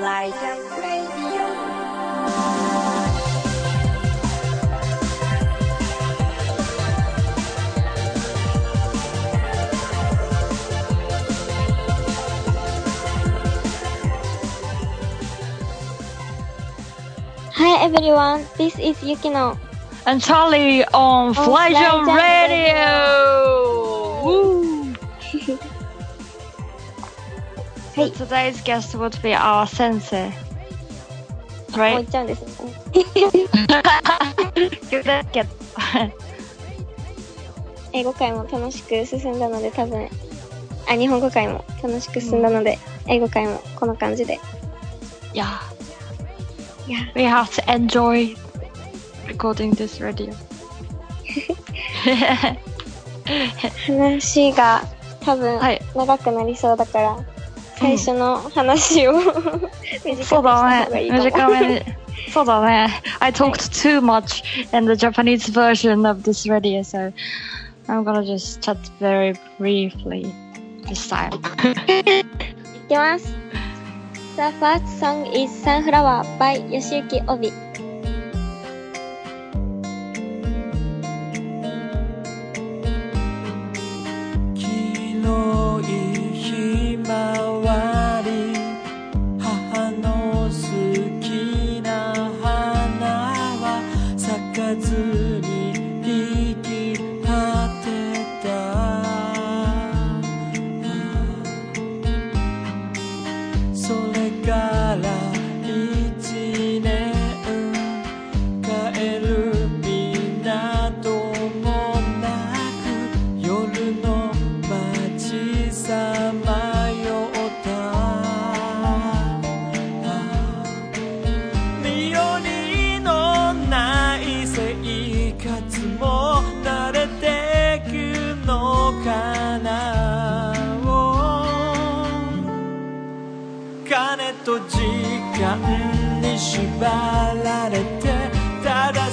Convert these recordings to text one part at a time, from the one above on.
Like a radio. Hi everyone, this is Yukino. And Charlie on Fly Jump Fly Jump Radio! はい Today's guest would be our sensei. もう Right? 行っちゃうんですね。Good get 英語会も楽しく進んだので多分、あ、日本語会も楽しく進んだので、英語会もこの感じで。Yeah. いや、We have to enjoy recording this radio. 話が多分はい長くなりそうだから、最初の話を短くしたそうだね方がいい。かも。短めに。そうだね。I talked too much in the Japanese version of this radio, so I'm gonna just chat very briefly this time. いきます。The first song is Sunflower by Yoshiyuki Obi.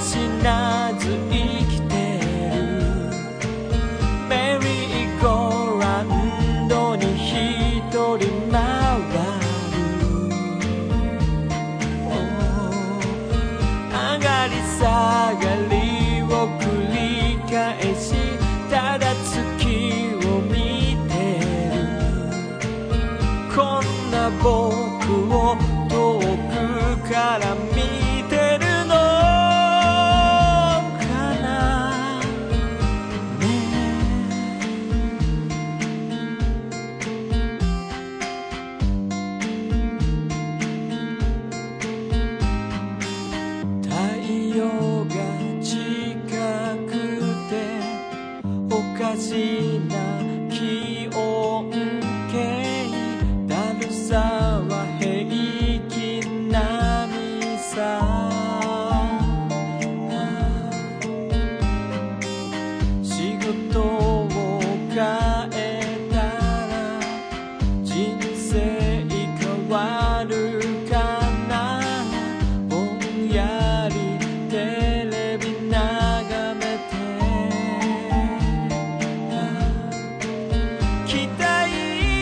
ただ死なずるかなぼんやりテレビ眺めて。期待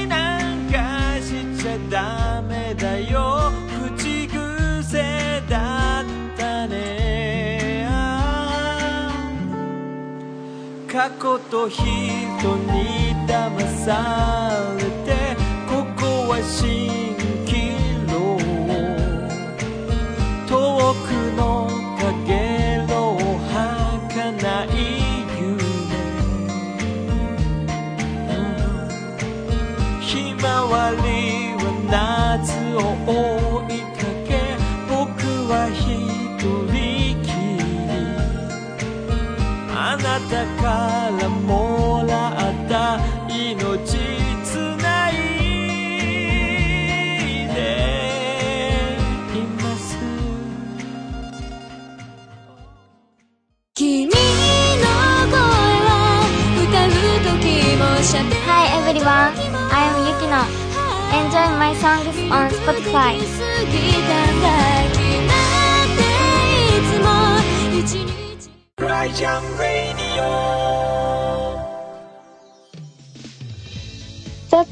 なんかしちゃダメだよ。口癖だったね。過去と人に騙されて。ここは蜃あなたからもらった命つないでいます君の声は歌う時もしゃべ Hi everyone, I am Yukino. Enjoy my songs on Spotify. いつも一日 That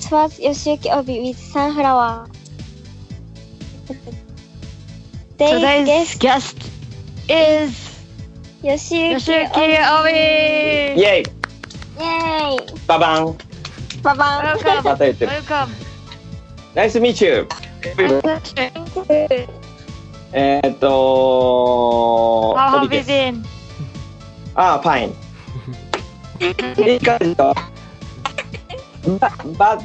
was Yoshiyuki Obi with Sunflower. Today's Today's guest, guest is よしゆき Yoshiki お Omi. イェイイェーイババンババンま Welcome. Welcome. ナイスミーチューえーっと、you? ああ、ファイ ン。いい感じだ。ば、ば、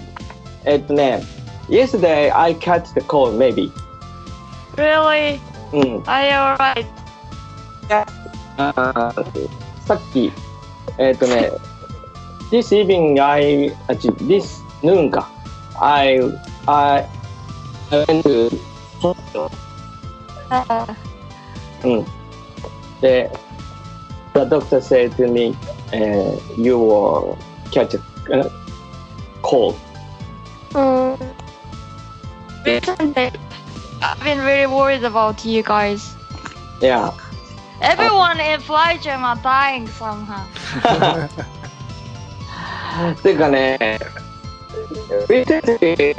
えっとね、yesterday I catch the cold, maybe. Really? うん。 Are you alright? あーさっき、えっとね、this evening I, あ、ち this noon か。I, I, I went to hospital. うん。で、 the doctor said to me, uh, you will catch a uh, cold. うん。 Recently, I've been really worried about you guys. Yeah. Everyone in Flyjam are dying somehow. ていうかね、recently,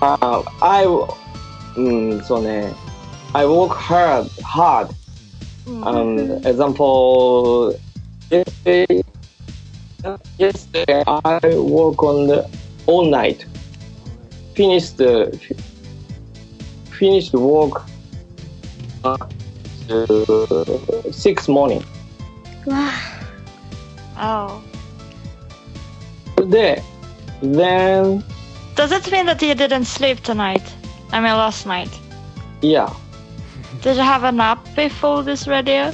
uh, I, うん、そうね、I work hard, hard. um, example, yesterday, yesterday I work on the all night, finished the finished work uh, six morning. Wow. Oh. There. Then. Does it mean that you didn't sleep tonight? I mean, last night. Yeah. Did you have a nap before this radio?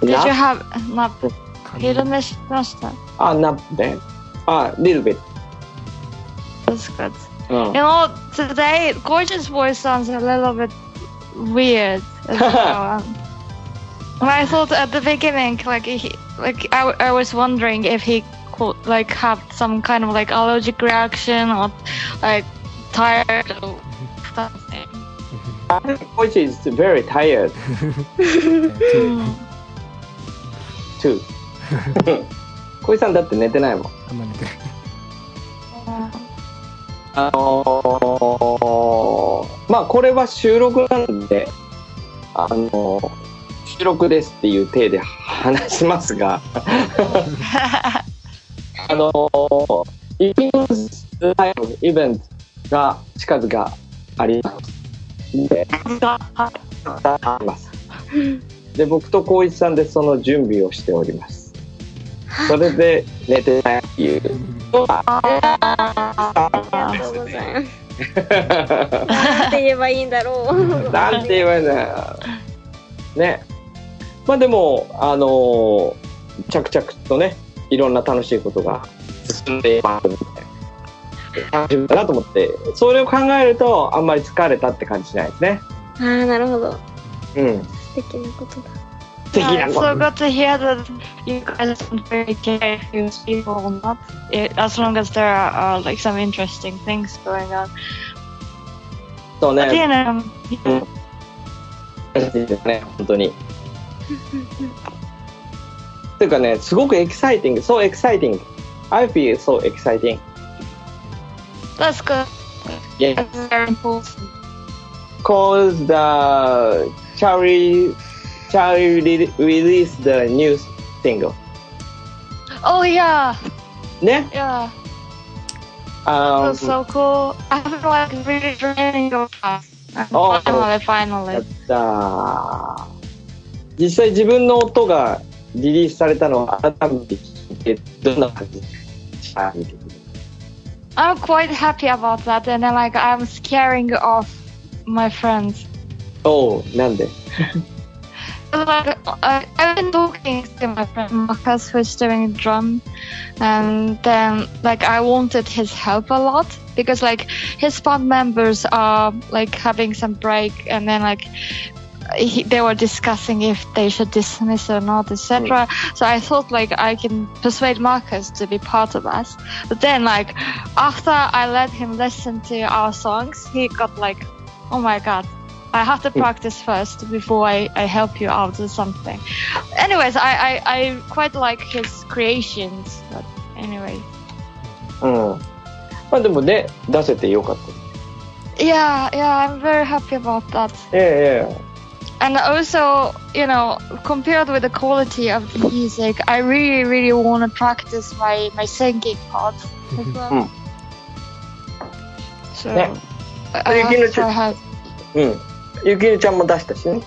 Did you have a nap? He didn't miss last time. Ah, nap then. Ah, little bit. That's good. Oh. You know, today Gorgeous voice sounds a little bit weird. Oh, um, well. I thought at the beginning, like, he, like I, I was wondering if he could like have some kind of like allergic reaction or like tired or Which is very tired Mm. too. 小井さんだって寝てないもん。あんま寝てないあのーまあこれは収録なんで、あのー収録ですっていう体で話しますが、あのーイベントライブイベントが近々あります。で。で、僕と光一さんでその準備をしております。それで寝てないっていう。ありがとうございます。なんて言えばいいんだろう。なんて言えばいいんだよ。ね。まあでも、あのー着々とね、いろんな楽しいことが進んでいます楽しみだなと思って、それを考えると、あんまり疲れたって感じしないですね。ああ、なるほど。うん。素敵なことだ。Yeah, な it's こ so と。good to hear that you guys don't really care if people or not, as long as there are uh, like some interesting things going on. そう But you ね、know, 楽しいですね、本当に。というかね、すごくエキサイティング、so exciting. I feel so exciting. That's good. Yeah. That's very important. cause the Charlie Charlie re- released the new single. Oh yeah, ね。yeah. Um, That's so cool. Been like really dreaming of that. Oh. finally, や finally. った実際自分の音がリリースされたのを改めて聞いてどんな感じでした I'm quite happy about that, and then like I'm scaring off my friends. おうなんで like I, I've been talking to my friend Marcus who's doing drum and then like I wanted his help a lot because like his band members are like having some break and then like he, they were discussing if they should dismiss or not etc so I thought like I can persuade Marcus to be part of us but then like after I let him listen to our songs he got like oh my god I have to practice first before I, I help you out or something. Anyways, I, I, I quite like his creations. But anyway, うんまあでもね出せてよかった Yeah, yeah, I'm very happy about that. Yeah, yeah. And also, you know, compared with the quality of the music, I really, really want to practice my, my singing part as well. Mm. So, Yeah. I, I You can have to try hard. うん。ゆきのちゃんも出したしね。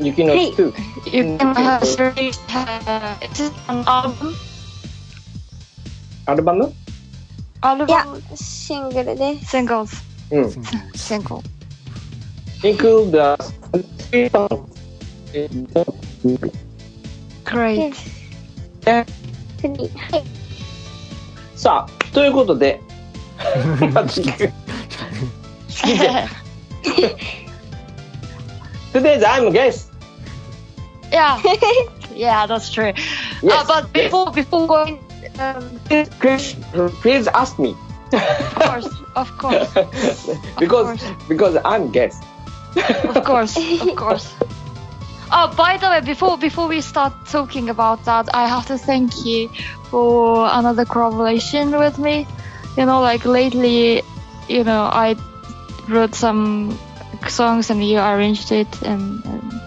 ゆきのはい2。 You can have released uh, is it an album? アルバム Album? いや、シングルです。 Singles. うん。 Single. include the three songs. Great. はい。さあ、ということで。Today's I'm guest. yeah. yeah, that's true. Yes. Uh, but before before going, um, Chris, please ask me. of course, of course, because course. because I'm guest. of course, of course. Oh, by the way, before before we start talking about that, I have to thank you for another collaboration with me. You know, like lately, you know, I wrote some songs and you arranged it, and, and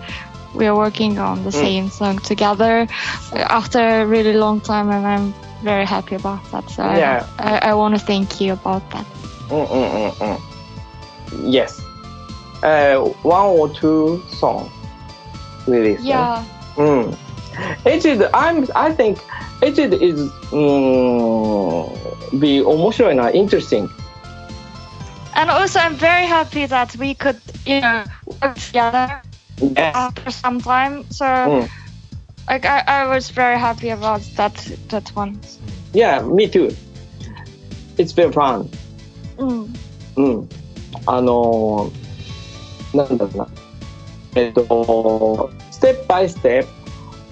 we are working on the mm. same song together after a really long time, and I'm very happy about that. So yeah. I, I, I want to thank you about that. Mm, mm, mm, mm. yes Uh, one or two songs with this. Yeah. うん。Etude, I'm, I think Etude is, うーん、be 面白いな、interesting. And also, I'm very happy that we could, you know, work together Yes. after some time. So, うん。 like, I, I was very happy about that that one. Yeah, me too. It's very fun. うん。うん。あのー、 なんだろうな。えっ、と、ステップバイステップ、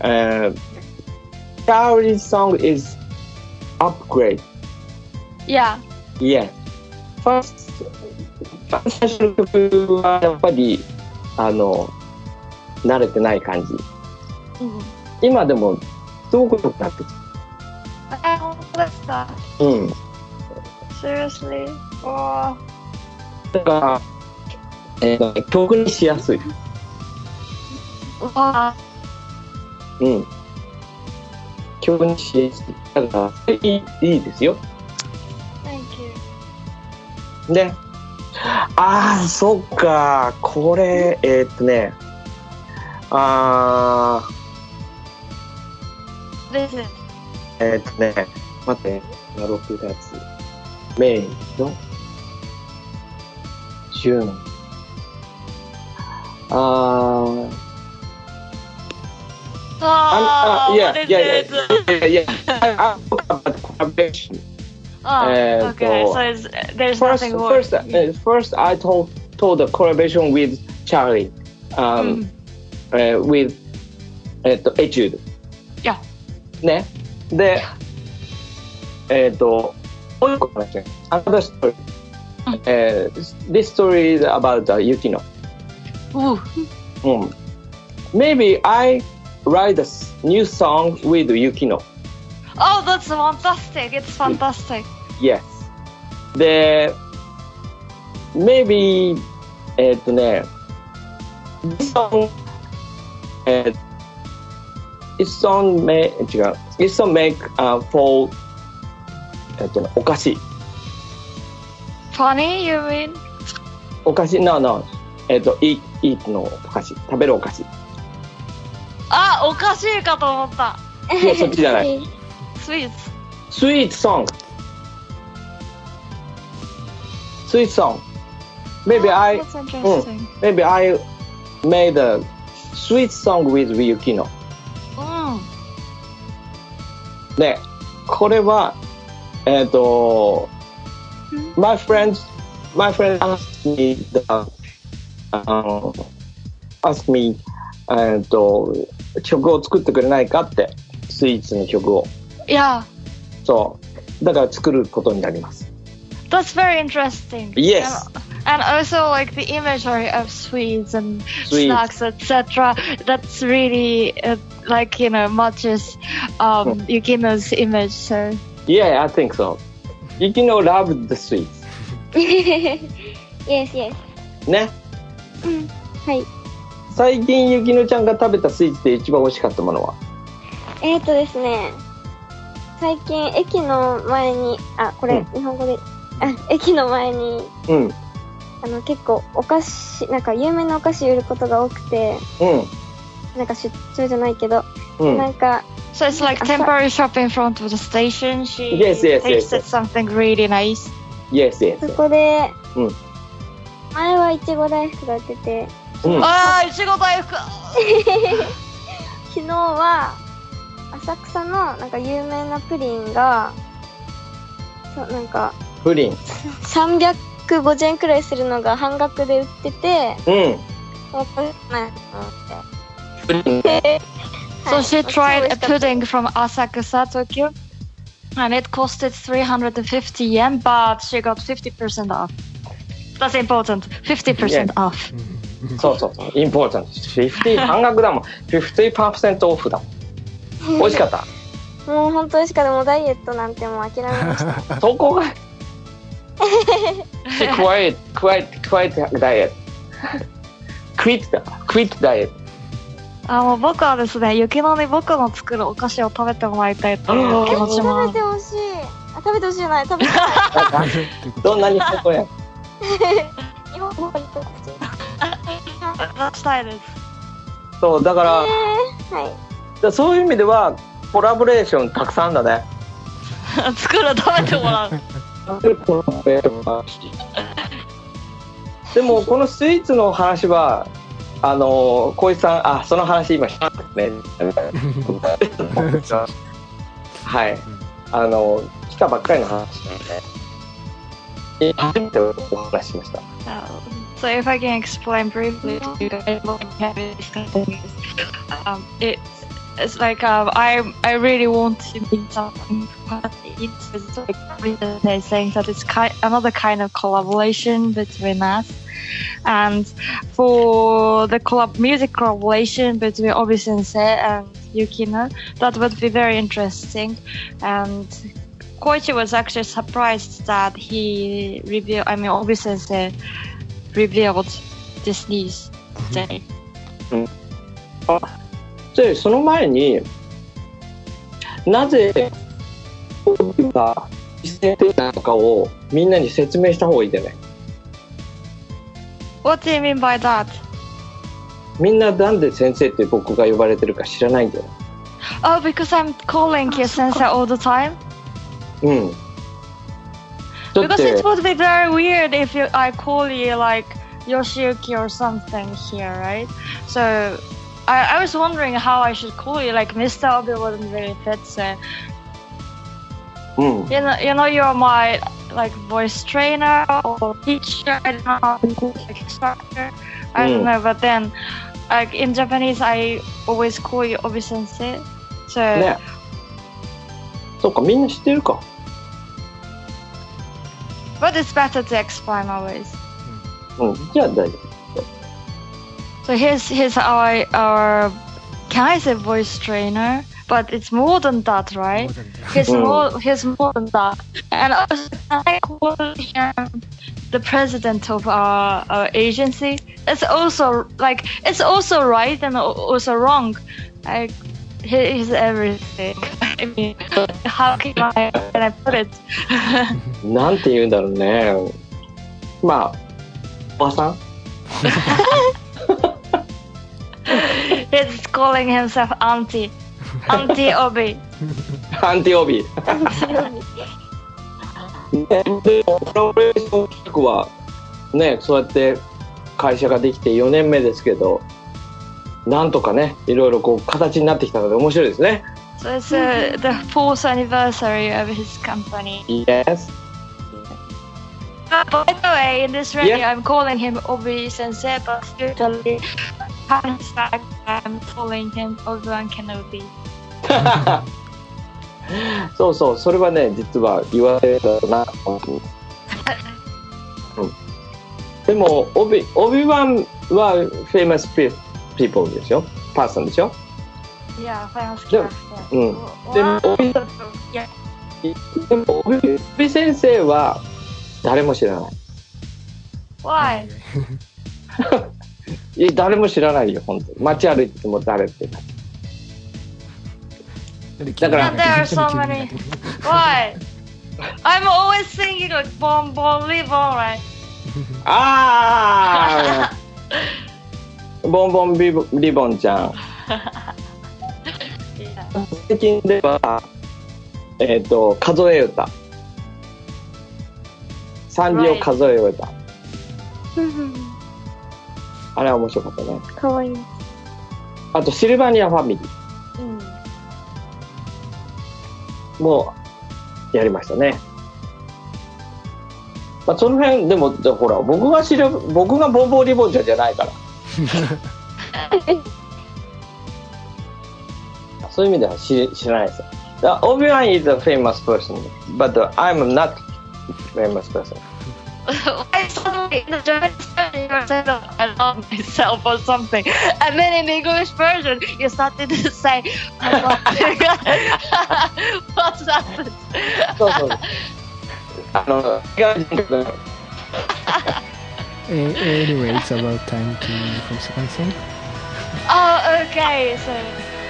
えー、Cowry song is upgrade. Yeah. Yeah. First, 最初の曲はやっぱり、慣れてない感じ。うん、今でも、すごく良くなってきた。え、本当ですか？うん。Seriously? わ、oh. えーと曲にしやすい。Wow. うん。曲にしやすい。だから、いいいいですよ。Thank you. で、ああ、そっか。これ、えーっとね、あ This is ー、えーっとね、待って、6月、メイの、ジューン。あー、Oh, I'm, uh, yeah, what is yeah, it? yeah, yeah, yeah. I, I'm talking about collaboration. Oh, Uh, okay. so- So it's, there's First, nothing more. first, uh, first, I told told the collaboration with Charlie, um, uh, with えっと Etude. Yeah. ね。で、えっと、もう一個話ね。Another story. うんえー this story is about uh, Yukino. Ooh. うん。Maybe I write a s- new song with Yukino. Oh, that's fantastic. It's fantastic. Yes. で、maybe, えっとね、this song, えー this song may, 違う、this song make、uh, for, えっとね、お菓子。 Funny, you mean? お菓子、no, no. えっと、 eat, eat のお菓子。食べるお菓子。あ、おかしいかと思った。いや、そっちじゃない。Sweets. sweet song. Sweet song. Maybe Oh, I, That's interesting. maybe I made a sweet song with Yukino. うん。で、これは、えっ、と、my friends, my friend asked me the, um, asked me, えっ、と、曲を作ってくれないかって、スイーツの曲を。 Yeah. そう。だから作ることになります。 That's very interesting. Yes. And, and also like the imagery of sweets and Sweets. snacks, etc. That's really uh, like you know matches um, Yukino's image. So Yeah, I think so. Yukino loved the sweets. Yes, yes. ね。 うん。はい。最近ゆきのちゃんが食べたスイーツで一番美味しかったものは？えーとですね、最近駅の前に、あ、これ、うん日本語で、あ、駅の前に、うん。あの、結構お菓子、なんか有名なお菓子売ることが多くて、うなんか出張じゃないけど、ん。うん。なんか、So it's like temporary shop in front of the station. She Yes, yes, yes, tasted yes. something really nice. Yes, yes. そこで、うん前はいちご大福が売ってて、うん。あー、いちご大福 昨日は、浅草のなんか有名なプリンが、そうなんか、プリン。350円くらいするのが半額で売ってて、うん。もうこれないと思って。プリン。So はい she 超 tried 美 a pudding from Asakusa, Tokyo. And it costed 350 yen, but she got 50% off. That's important. 50% off. そうそうそう。インポータント。50、半額だもん。50%オフだもん。美味しかった？もう本当美味しかった。もうダイエットなんてもう諦めました。そこが？quit, quit, quit diet. quit だ。quit diet. あもう僕はですね、雪乃に僕の作るお菓子を食べてもらいたいという気持ちもある食べてほしい。あ、食べてほしいじゃない。食べたい。どんなにそこや。日本語にとって。したいです。そう、だから、えー、はい。だそういう意味では、コラボレーションたくさんだね。作る食べてもらう。でも、このスイーツの話は、あの、小石さん、あ、その話今したんですね。はい。あの、来たばっかりの話なので、話ししました。 So if I can explain briefly to you guys what we have this company is, um, it's it's like um, I I really want to make something fun. It's, it's like they're saying that it's ki- another kind of collaboration between us. And for the collab music collaboration between Obi Sensei and Yukino, that would be very interesting. And Koichi was actually surprised that he revealed, I mean, Obi Sensei revealed this news today. で、その前に、なぜ、僕が実践的なのかをみんなに説明した方がいいんじゃない What do you mean by that? みんななんで先生って僕が呼ばれてるか知らないんだよ。 Oh, because I'm calling you sensei all the time? うん。だっ Because て it、would be very weird if you, I call you like Yoshiyuki or something here, right? So I, I was wondering how I should call you. Like Mr. Obi wouldn't really fit. So うん。 you know, you know, you're my like voice trainer or teacher. I don't know, like instructor. I don't Mm. know. But then, like in Japanese, I always call you Obi Sensei. So ね。そっか、みんな知ってるか。 but it's better to explain always. Mm. Yeah, that. So here's here's our our can I say voice trainer? But it's more than that, right? More. He's more hmm. more than that. And also can I call him the president of our, our agency? It's also like it's also right and also wrong. Like he, he's everything. I mean, how can I can I put it? なんて言うんだろうね。まあ、おばさん He's calling himself Auntie. Auntie Obi. アンティオビ。ねでコラボレーション企画は、ね、そうやって会社ができて4年目ですけど、なんとかね、いろいろこう形になってきたので面白いですね。So it's uh, the fourth anniversary of his company. Yes. Uh, by the way, in this radio, Yeah. I'm calling him Obi Sensei, but usually, hashtag, I'm calling him Obi-Wan Kenobi. そうそう、それはね、実は言われたな、うん、でも、オビ、オビワンは famous pe- people でしょパーソンでしょ Yeah, Yeah. character. うん。でも、オビ Yeah. でもオビオビ先生は誰も知らない。Why? いや誰も知らないよ、本当に。街歩いてても誰って。だから there are so many. Why? I'm always singing like Bon Bon Live Alright. ああボンボンビボリボンちゃん。最近では、えっ、と、数え歌。三字を数え歌。あれは面白かったね。かわいい。あと、シルバニアファミリーもやりましたね。まあ、その辺、でも、でほら、僕が知る、僕がボンボンリボンちゃんじゃないから。そういう意味では知知らないですよ。The Obi-Wan is a famous person, but I'm not famous person. I suddenly in the German version you said I love myself or something, and then in the English version you started to say I love What's happened? そうそう。あの、違う人格 Eh, anyway, it's about time to for second song. Oh, okay. So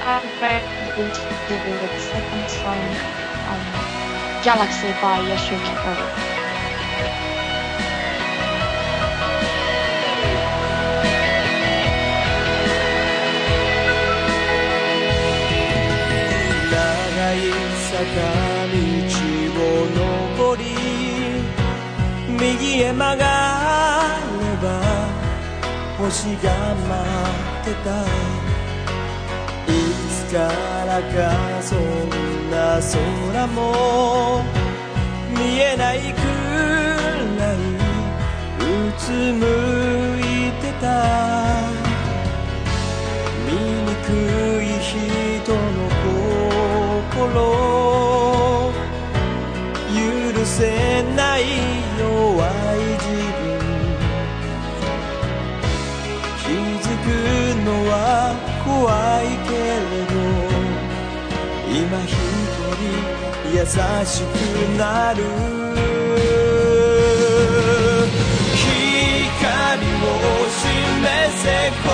I'm very interested in the second song, um, Galaxy by Yasuki Oro. 長い坂道を登り 右へ曲がれば星が待ってた。いつからかそんな空も見えないくらいうつむいてた。醜い人の心。許せない今一人優しくなる。光を示せ声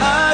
ある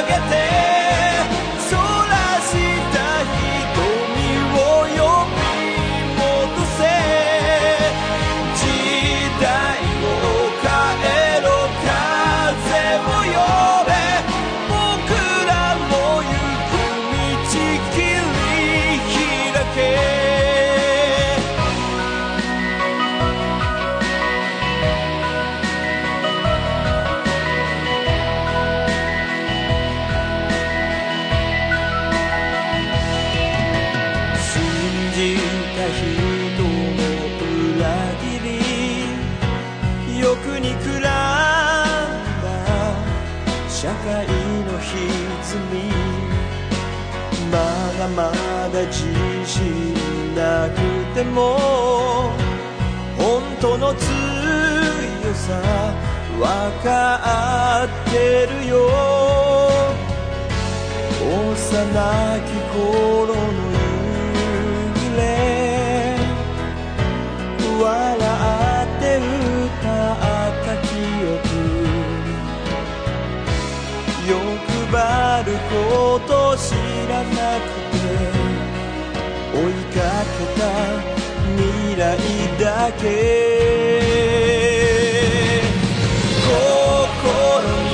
くても本当の強さわかってるよ。幼き頃の夕暮れ笑って歌った記憶。欲張ること知未来だけ心に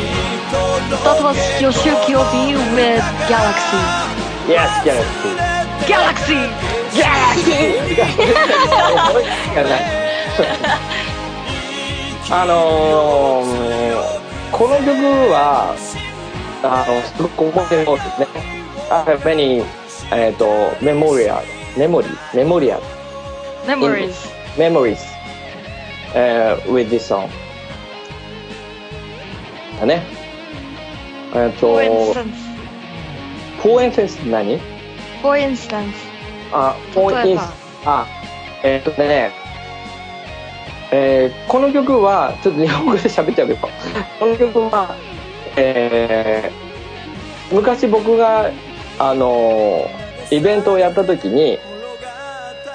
That was Yoshiki Obi with Galaxy. Yes, Galaxy. Galaxy! Galaxy! あのーこの曲は、あの、すごく思い出のですね。I have many, えっ、と、メモリアル、メモリー、メモリアル、Memories. memories、えー with this song. だね。えっ、と、For instance. for instance って何？For instance. あ、for instance ば。あ、えっ、とね、えーこの曲は、ちょっと日本語で喋っちゃうけど、この曲は、えー昔僕が、あのーイベントをやった時に、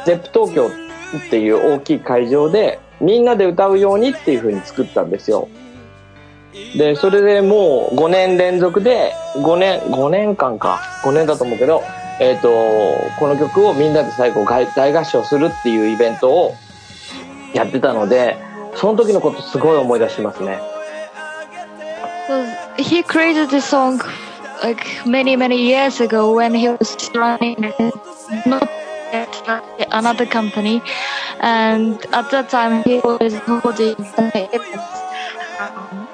ゼップ東京っていう大きい会場でみんなで歌うようにっていう風に作ったんですよ。で、それでもう5年連続で、5年、5年間か、5年だと思うけど、えっ、ーと、この曲をみんなで最後大大合唱するっていうイベントをやってたので、その時のことすごい思い出しますね。He created this song like many many years ago when he was running not another company, and at that time he was holding events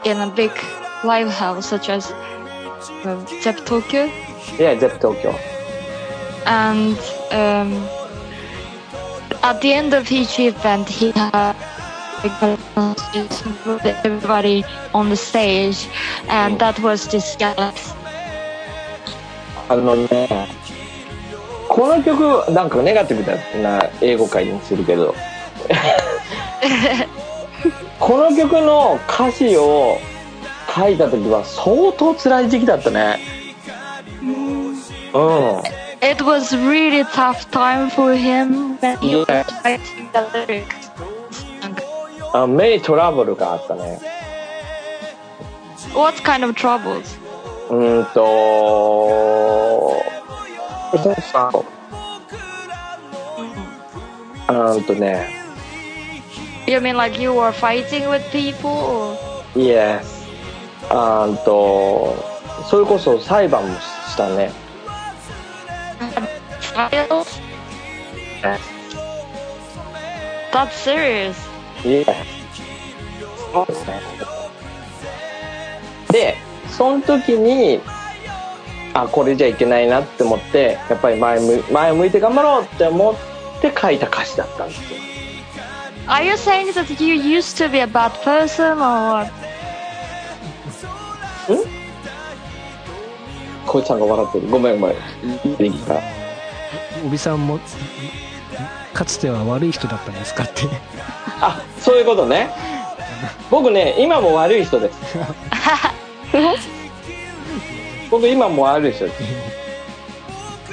in a big live house such as uh, Tokyo. Yeah, Zep Tokyo. And um, at the end of each event, he had everybody on the stage, and mm. that was just. I don't know. この曲、なんかネガティブな英語界にするけど、この曲の歌詞を書いた時は相当辛い時期だったね。うん。It was really tough time for him when he was writing the lyrics. あメイトラブルがあったね。What kind of troubles? うーんと、うーんとね、You mean like you were fighting with people? Or? Yes. あーんと、それこそ裁判もしたね。Trials? That's serious. Yes. そうですね。で、その時に、あ、これじゃいけないなって思って、やっぱり前向前向いて頑張ろうって思って書いた歌詞だったんですよ。Are you saying that you used to be a bad person or what? こいちゃんが笑ってる。ごめんごめん。できた。おびさんもかつては悪い人だったんですかってあ、そういうことね。僕ね、今も悪い人です。僕今も悪い人です。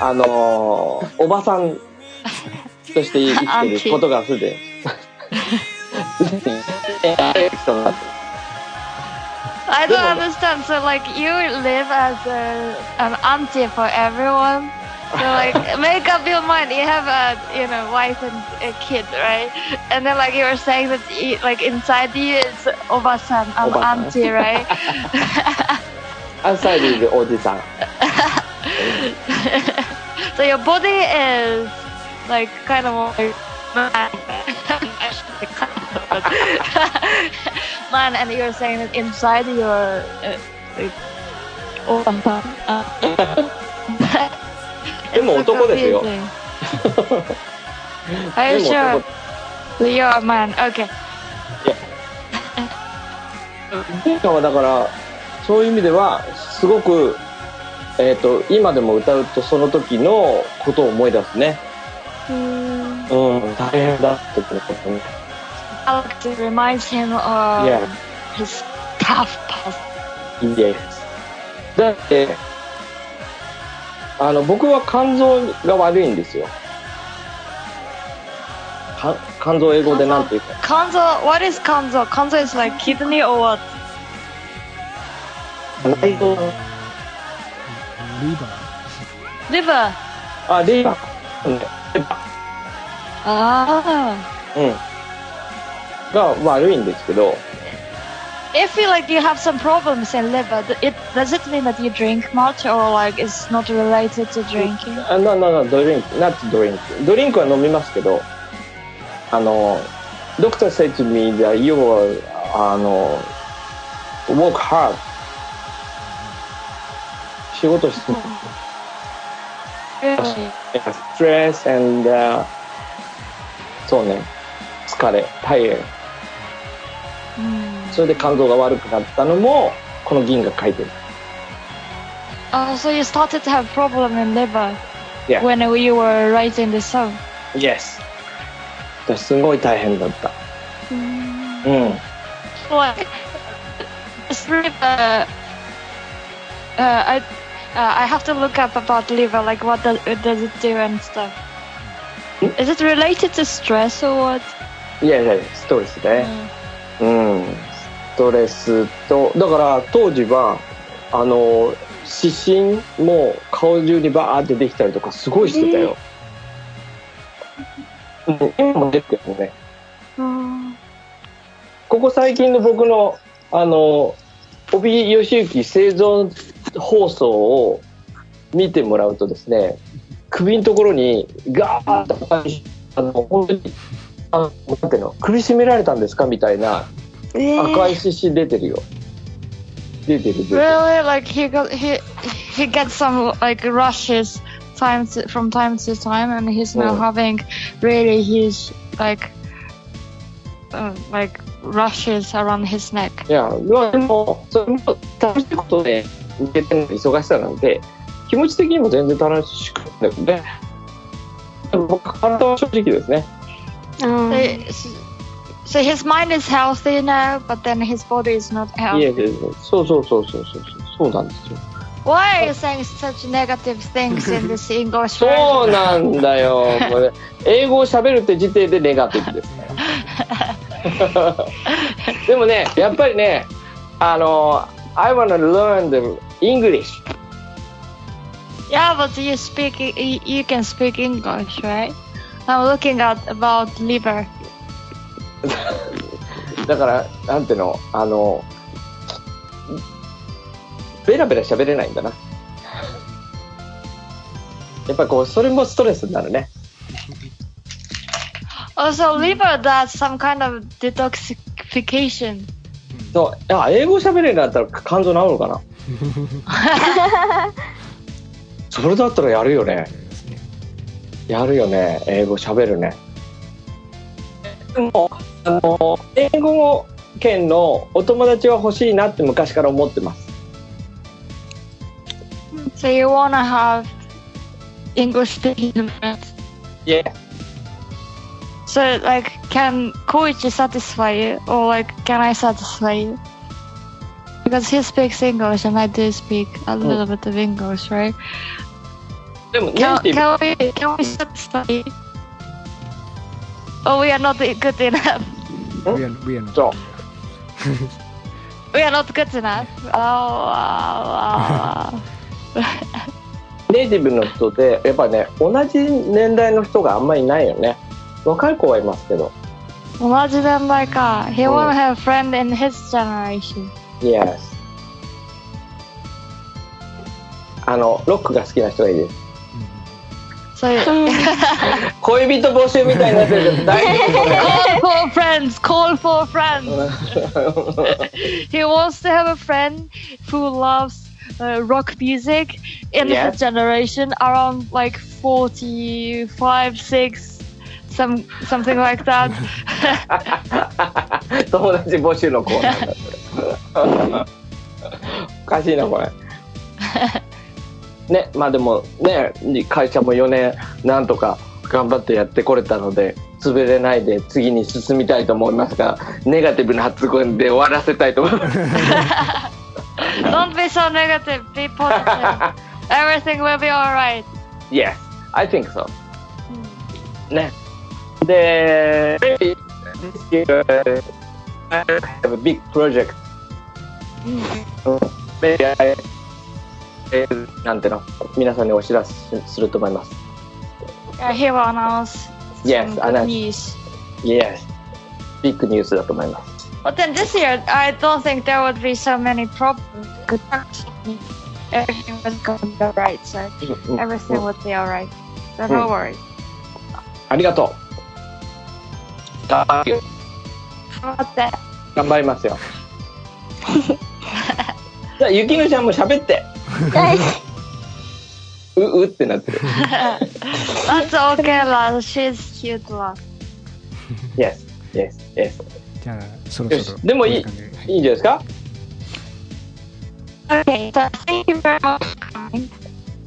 あのーおばさんとして生きてることがすでに。人になってる I don't understand. So like you live as a, an auntie for everyone. So like make up your mind. You have a you know wife and a kid, right? And then like you were saying that you, like inside you it's obasan, an Obasan. auntie, right? アサイルいるおじさん。so your body is like kind of like man. and you're saying that inside you're uh, like obasan. Uh, でも男ですよ。Are で you も sure? 男 You're a man. Okay. 今はだからそういう意味ではすごく、えー、と今でも歌うとその時のことを思い出すねうん大変だったってことね Alex reminds him of Yeah. his tough past. いいですだってあの僕は肝臓が悪いんですよか肝臓英語でなんていうか Kanzo, what is kanzo? Kanzo is like kidney or what? 内臓リバ Liver. あリバーうんリバ Ah. ーうんが悪いんですけど If you like you have some problems in liver, th- it does it mean that you drink much or like it's not related to drinking? あ、な、な、な、ドリンク、not drink。ドリンクは飲みますけど、あの、doctor said to me that you will, あの、work hard. 仕事して、Really? stress and, uh, そうね、疲れ、tired。Hmm. それで肝臓が悪くなったのも、この銀が書いてる。Oh, so you started to have problem in liver Yeah. when you were writing this song. Yes. 私すごい大変だった。うん。Like, this liver. Uh, I, uh, I have to look up about liver. Like, what does, does it do and stuff? Is it related to stress or what? いやいや、ストレスね。うん。ストレスと、だから当時は、あの、湿疹も顔中にバーってできたりとかすごいしてたよ。うん今も出てるね。うん。ここ最近の僕の、あの、帯義行生存放送を見てもらうとですね、首のところにガーッとあの、本当に、あの、なんていうの、首絞められたんですかみたいなえ赤いー、湿疹出てるよ。出てる出てる。Really? Like he got he he gets some like rushes time to, from time to time, and he's now Oh. having really huge like uh, like rushes around his neck. いや、まあでも、それも楽しいことで、受けてる忙しさなんで、気持ち的にも全然楽しくてね。でも僕、体は正直ですね。うん。So, his mind is healthy now, but then his body is not い healthy. えいえ、そうそうそうそうそう、そうなんですよ。Why are you saying such negative things in this English そう?なんだよ。これ英語を喋るって時点でネガティブですから。でもね、やっぱりね、あの、I wanna learn the English. Yeah, but you speak you, can speak English, right? I'm looking at about liver. だから、なんていうの、あの、ベラベラ喋れないんだな。やっぱこう、それもストレスになるね。Also, liver does some kind of detoxification. そう、英語喋れるんだったら肝臓治るのかなそれだったらやるよね。やるよね。英語喋るね。でも、あの、英語圏のお友達は欲しいなって昔から思ってます。So you wanna have English speaking friends? いえ、So like, can Koichi satisfy you, or like, can I satisfy you? Because he speaks English and I do speak a little bit of English, right? でもネイ Can, ティブ can we can we satisfy? Or we are not good enough. We are, we are not。We are not good enough. Oh, wow, wow. ネイティブの人で、やっぱね、同じ年代の人があんまりいないよね。若い子はいますけど。同じ年代か。He wanna have a friend in his generation. Yes. あの、ロックが好きな人がいいです。So 恋人募集みたいになってるけど、大丈夫 call for friends. Call for friends. He wants to have a friend who loves uh, rock music in Yes. his generation, around like 45, 6, some something like that. 友達募集のコーナーだそれおかしいなこれねまあでもね会社も4年なんとか頑張ってやってこれたので潰れないで次に進みたいと思いますがネガティブな発言で終わらせたいと思います Don't be so negative. Be positive. Everything will be alright. Yes I think so ねで this year I have a big project えーなんての皆さんにお知らせすると思います Yeah, he will announce Yes, announce. Yes ビッグニュースだと思います But then this year, I don't think there would be so many problems. Good Everything was going to be alright, so everything would be alright. So no worry. ありがとう頑張る How about that? 頑張りますよじゃあゆきのちゃんも喋ってううってなってる That's okay, la. She's cute, la. Yes Yes Yes じゃあ、そろよそろ。しでもいいこんな感じでいいんじゃないですか Okay, so thank you very much for coming.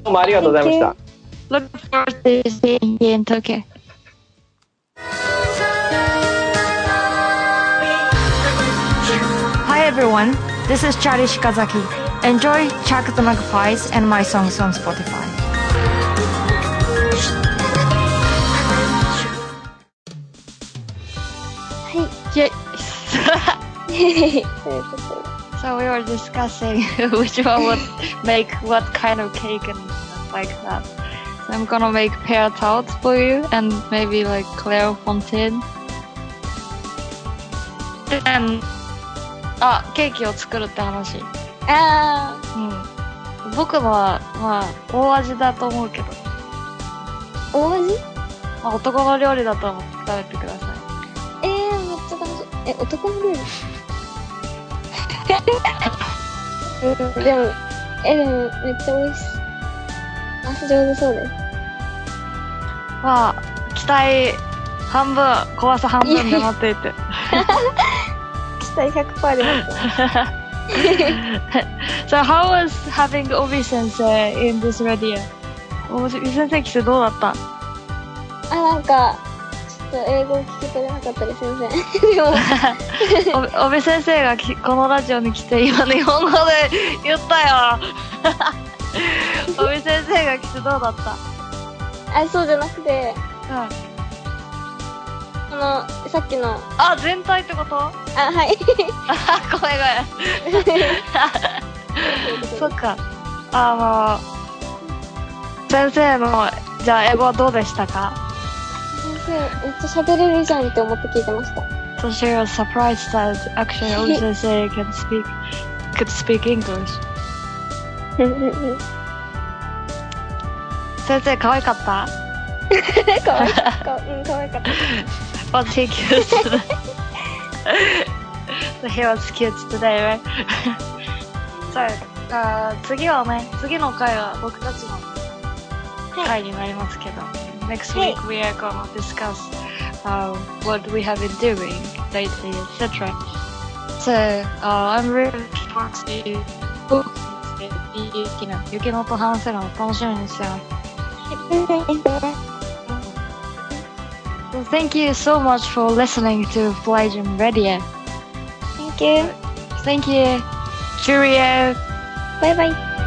どうもありがとうございました Looking forward to seeing you in Tokyo. Hi everyone, This is Charlie Shikazaki. Enjoy Chuck the Magpies and my songs on Spotify. Hey. so we were discussing which one would make what kind of cake and stuff like that. So I'm gonna make pear tarts for you and maybe like Claire Fontaine. And あ、ケーキを作るって話。あうん。僕のは、まあ、大味だと思うけど。ー、大味？まあ、男の料理だと思って食べてください。えー、めっちゃ楽しい。え、男の料理？うん、でも、え、でも、めっちゃ美味しい。あ、上手そうです。まあ、期待半分、怖さ半分で待っていて。期待100%で待ってます。so how was having Obi sensei in this radio? 先生来てどうだった？あ、なんか、ちょっと英語聞き取れなかったです、すいませおび先生がきこのラジオに来て今日本語で言ったよおび先生が来てどうだったあ、そうじゃなくて、うん。この、さっきの、あ、全体ってこと？あ、はい。あ、ごめんごめん。そっか。あの、先生の、じゃあ英語はどうでしたか？先生、めっちゃ喋れるじゃんって思って聞いてました。So she was surprised that actually sensei can speak, could speak English. 先生可愛かった？かわいかった。うん、かわいかった。Cute today? he was cute today, right? さあ、あー次はね、次の回は僕たちの回になりますけど、Next はい week we are gonna discuss uh, what we have been doing lately, etc. So, uh, I'm really looking forward to 雪の雪のと話せるの楽しみにしてます。Well, thank you so much for listening to Pelagian Radio. Thank you. Thank you. Cheerio. Bye bye.